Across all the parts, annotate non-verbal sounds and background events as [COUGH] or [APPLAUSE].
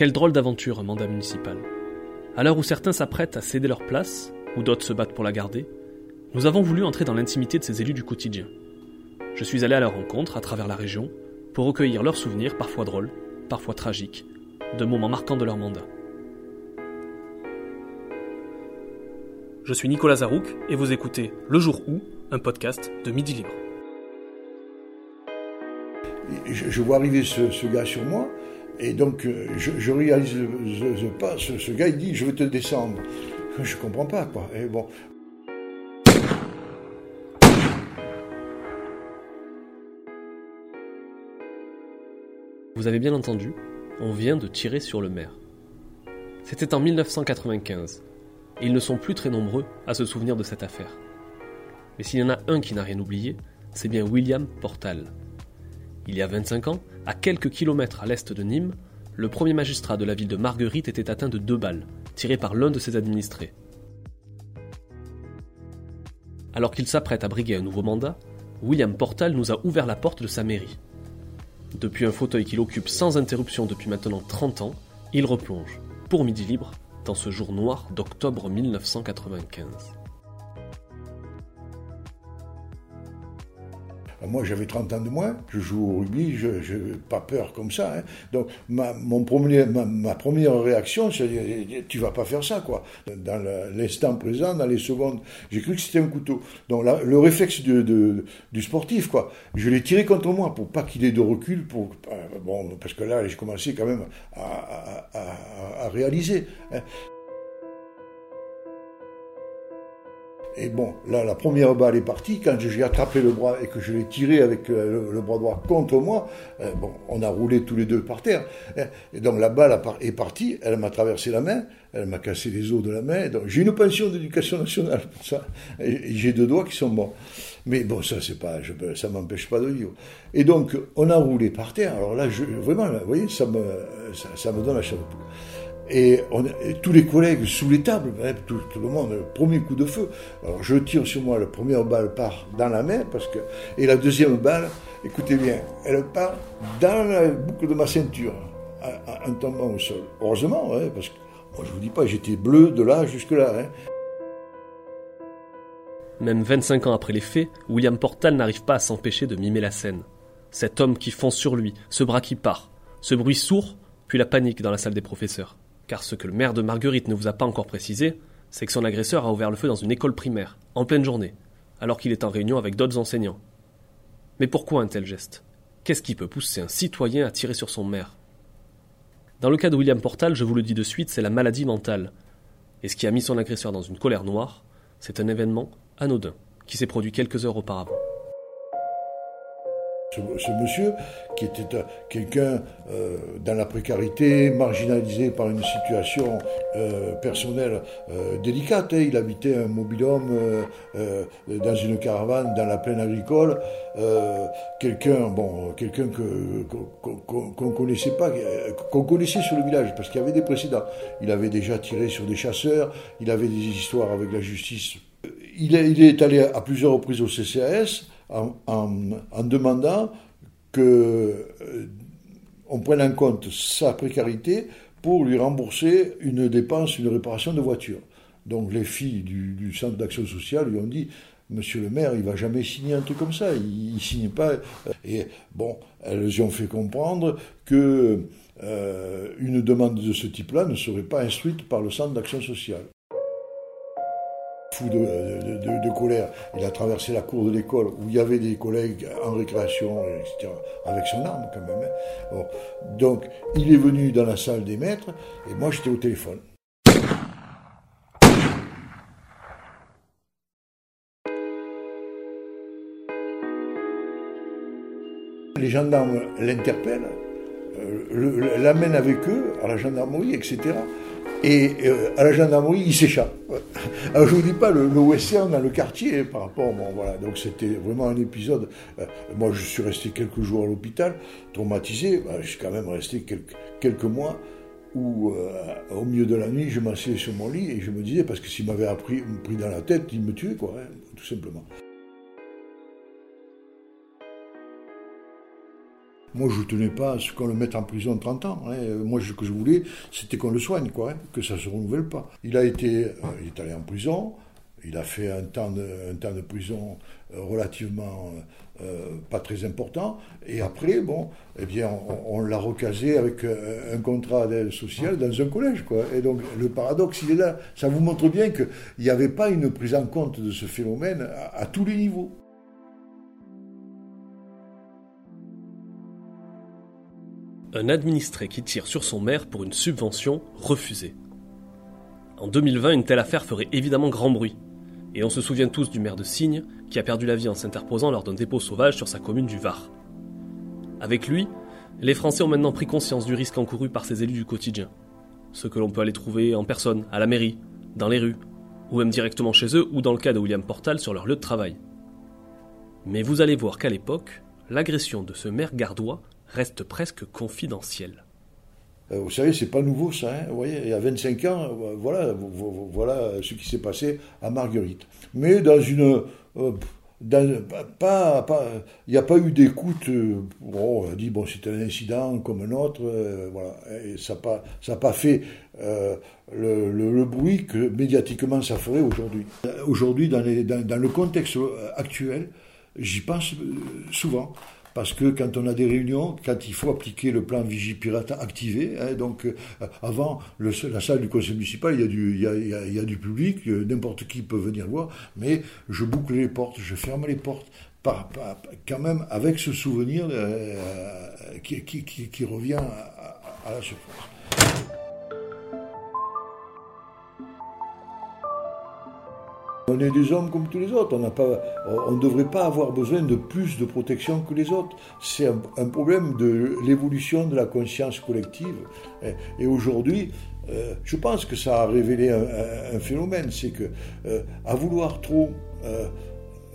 Quelle drôle d'aventure un mandat municipal. À l'heure où certains s'apprêtent à céder leur place, ou d'autres se battent pour la garder, nous avons voulu entrer dans l'intimité de ces élus du quotidien. Je suis allé à leur rencontre à travers la région pour recueillir leurs souvenirs, parfois drôles, parfois tragiques, de moments marquants de leur mandat. Je suis Nicolas Zarouk et vous écoutez Le Jour où, un podcast de Midi Libre. Je, vois arriver ce, gars sur moi, et donc euh, je, réalise le, pas. Ce, gars, il dit Je vais te descendre. [LAUGHS] Je comprends pas, quoi. Et bon. Vous avez bien entendu, on vient de tirer sur le maire. C'était en 1995, et ils ne sont plus très nombreux à se souvenir de cette affaire. Mais s'il y en a un qui n'a rien oublié, c'est bien William Portal. Il y a 25 ans, à quelques kilomètres à l'est de Nîmes, le premier magistrat de la ville de Marguerite était atteint de deux balles, tirées par l'un de ses administrés. Alors qu'il s'apprête à briguer un nouveau mandat, William Portal nous a ouvert la porte de sa mairie. Depuis un fauteuil qu'il occupe sans interruption depuis maintenant 30 ans, il replonge, pour Midi Libre, dans ce jour noir d'octobre 1995. Moi, j'avais 30 ans de moins, je joue au rugby, je n'ai pas peur comme ça. Hein. Donc, ma, mon premier, ma, première réaction, c'est tu vas pas faire ça, quoi. Dans l'instant présent, dans les secondes, j'ai cru que c'était un couteau. Donc, le réflexe de, du sportif, quoi. Je l'ai tiré contre moi pour pas qu'il ait de recul, pour, euh, bon, parce que là, j'ai commencé quand même à, à, à réaliser. Hein. Et bon, là, la première balle est partie. Quand j'ai attrapé le bras et que je l'ai tiré avec euh, le, bras droit contre moi, euh, bon, on a roulé tous les deux par terre. Hein. Et donc la balle est partie, elle m'a traversé la main, elle m'a cassé les os de la main. Donc j'ai une pension d'éducation nationale pour ça. J'ai deux doigts qui sont morts. Mais bon, ça, c'est pas, je, ça m'empêche pas de vivre. Et donc, on a roulé par terre. Alors là, je, vraiment, vous voyez, ça me, ça, me donne la chair et, tous les collègues sous les tables, hein, tout, le monde, premier coup de feu. Alors je tire sur moi, la première balle part dans la main, parce que, et la deuxième balle, écoutez bien, elle part dans la boucle de ma ceinture, en, tombant au sol. Heureusement, hein, parce que moi je vous dis pas, j'étais bleu de là jusque là. Hein. Même 25 ans après les faits, William Portal n'arrive pas à s'empêcher de mimer la scène. Cet homme qui fonce sur lui, ce bras qui part, ce bruit sourd, puis la panique dans la salle des professeurs car ce que le maire de Marguerite ne vous a pas encore précisé, c'est que son agresseur a ouvert le feu dans une école primaire, en pleine journée, alors qu'il est en réunion avec d'autres enseignants. Mais pourquoi un tel geste? Qu'est-ce qui peut pousser un citoyen à tirer sur son maire? Dans le cas de William Portal, je vous le dis de suite, c'est la maladie mentale. Et ce qui a mis son agresseur dans une colère noire, c'est un événement anodin qui s'est produit quelques heures auparavant. Ce, monsieur, qui était euh, quelqu'un euh, dans la précarité, marginalisé par une situation euh, personnelle délicate, hein. il habitait un mobilhome dans une caravane dans la plaine agricole, quelqu'un, bon, quelqu'un que qu'on connaissait pas, qu'on connaissait sur le village, parce qu'il y avait des précédents. Il avait déjà tiré sur des chasseurs, il avait des histoires avec la justice. Il il est allé à plusieurs reprises au CCAS en, demandant qu'on euh, prenne en compte sa précarité pour lui rembourser une dépense, une réparation de voiture. Donc les filles du, centre d'action sociale lui ont dit Monsieur le maire, il va jamais signer un truc comme ça, il, ne signe pas. Et bon, elles lui ont fait comprendre que euh, une demande de ce type-là ne serait pas instruite par le centre d'action sociale de, colère. Il a traversé la cour de l'école où il y avait des collègues en récréation, etc., avec son arme quand même. Hein. Donc, il est venu dans la salle des maîtres et moi j'étais au téléphone. Les gendarmes l'interpellent, euh, l'amènent avec eux à la gendarmerie, etc. Et euh, à la gendarmerie, il s'échappe. Alors je vous dis pas le, western dans le quartier par rapport, bon voilà, donc c'était vraiment un épisode. Euh, moi, je suis resté quelques jours à l'hôpital, traumatisé. Bah, je suis quand même resté quelques, quelques mois où, euh, au milieu de la nuit, je m'asseyais sur mon lit et je me disais, parce que s'il m'avait pris dans la tête, il me tuait, quoi, hein, tout simplement. Moi, je ne tenais pas à ce qu'on le mette en prison 30 ans. Hein. Moi, ce que je voulais, c'était qu'on le soigne, quoi, hein, que ça ne se renouvelle pas. Il a été, euh, il est allé en prison. Il a fait un temps de, un temps de prison euh, relativement euh, pas très important. Et après, bon, eh bien, on, l'a recasé avec un contrat d'aide sociale dans un collège, quoi. Et donc, le paradoxe, il est là. Ça vous montre bien qu'il n'y avait pas une prise en compte de ce phénomène à tous les niveaux. Un administré qui tire sur son maire pour une subvention refusée. En 2020, une telle affaire ferait évidemment grand bruit. Et on se souvient tous du maire de Signe qui a perdu la vie en s'interposant lors d'un dépôt sauvage sur sa commune du Var. Avec lui, les Français ont maintenant pris conscience du risque encouru par ces élus du quotidien. Ce que l'on peut aller trouver en personne, à la mairie, dans les rues, ou même directement chez eux, ou dans le cas de William Portal sur leur lieu de travail. Mais vous allez voir qu'à l'époque, l'agression de ce maire gardois reste presque confidentiel. Euh, vous savez, c'est pas nouveau ça. Hein. vous voyez, il y a 25 ans, euh, voilà, voilà ce qui s'est passé à Marguerite. Mais dans une, euh, pas, il n'y a pas eu d'écoute. on a dit bon, c'était un incident comme un autre, voilà. Ça n'a pas, pas fait le, bruit que médiatiquement ça ferait aujourd'hui. Aujourd'hui, dans, le contexte actuel, j'y pense souvent. Parce que quand on a des réunions, quand il faut appliquer le plan Vigipirate activé, hein, donc euh, avant le, la salle du conseil municipal, il y a du, il y a, il y a, du public, euh, n'importe qui peut venir voir, mais je boucle les portes, je ferme les portes, par, quand même avec ce souvenir euh, qui, qui, qui, revient à, à la surface. On est des hommes comme tous les autres. On ne devrait pas avoir besoin de plus de protection que les autres. C'est un, problème de l'évolution de la conscience collective. Et, aujourd'hui, euh, je pense que ça a révélé un, phénomène, c'est que euh, à vouloir trop euh,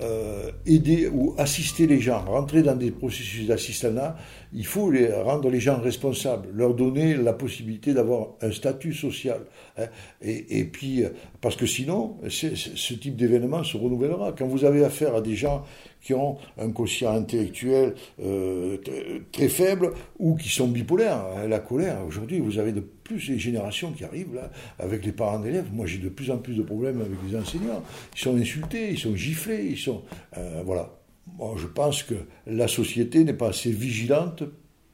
euh, aider ou assister les gens, rentrer dans des processus d'assistanat, il faut les, rendre les gens responsables, leur donner la possibilité d'avoir un statut social. Hein. Et, puis, parce que sinon, ce type d'événement se renouvellera. Quand vous avez affaire à des gens qui ont un quotient intellectuel euh, très faible ou qui sont bipolaires. Hein, la colère, aujourd'hui, vous avez de plus les générations qui arrivent là, avec les parents d'élèves. Moi, j'ai de plus en plus de problèmes avec les enseignants. Ils sont insultés, ils sont giflés, ils sont. Euh, voilà. Je pense que la société n'est pas assez vigilante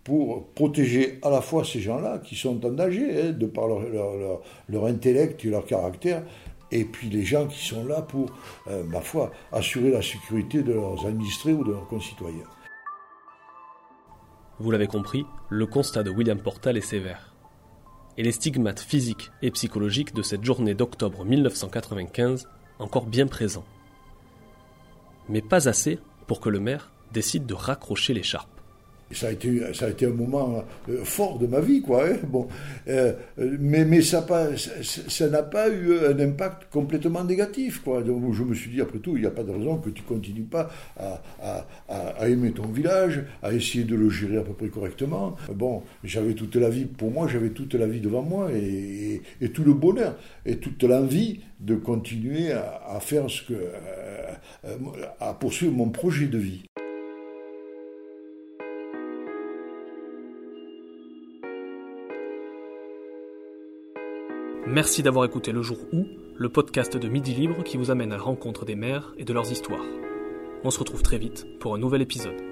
pour protéger à la fois ces gens-là qui sont en danger, hein, de par leur, intellect et leur caractère, et puis les gens qui sont là pour, euh, ma foi, assurer la sécurité de leurs administrés ou de leurs concitoyens. Vous l'avez compris, le constat de William Portal est sévère. Et les stigmates physiques et psychologiques de cette journée d'octobre 1995 encore bien présents. Mais pas assez pour que le maire décide de raccrocher l'écharpe ça a été, ça a été un moment euh, fort de ma vie, quoi. Hein. bon, euh, mais mais ça pas, ça n'a pas eu un impact complètement négatif, quoi. Donc je me suis dit après tout, il n'y a pas de raison que tu continues pas à, à, à, aimer ton village, à essayer de le gérer à peu près correctement. Bon, j'avais toute la vie, pour moi, j'avais toute la vie devant moi et, et, tout le bonheur et toute l'envie de continuer à, à faire ce que, euh, à poursuivre mon projet de vie. Merci d'avoir écouté Le Jour où, le podcast de Midi Libre qui vous amène à la rencontre des mères et de leurs histoires. On se retrouve très vite pour un nouvel épisode.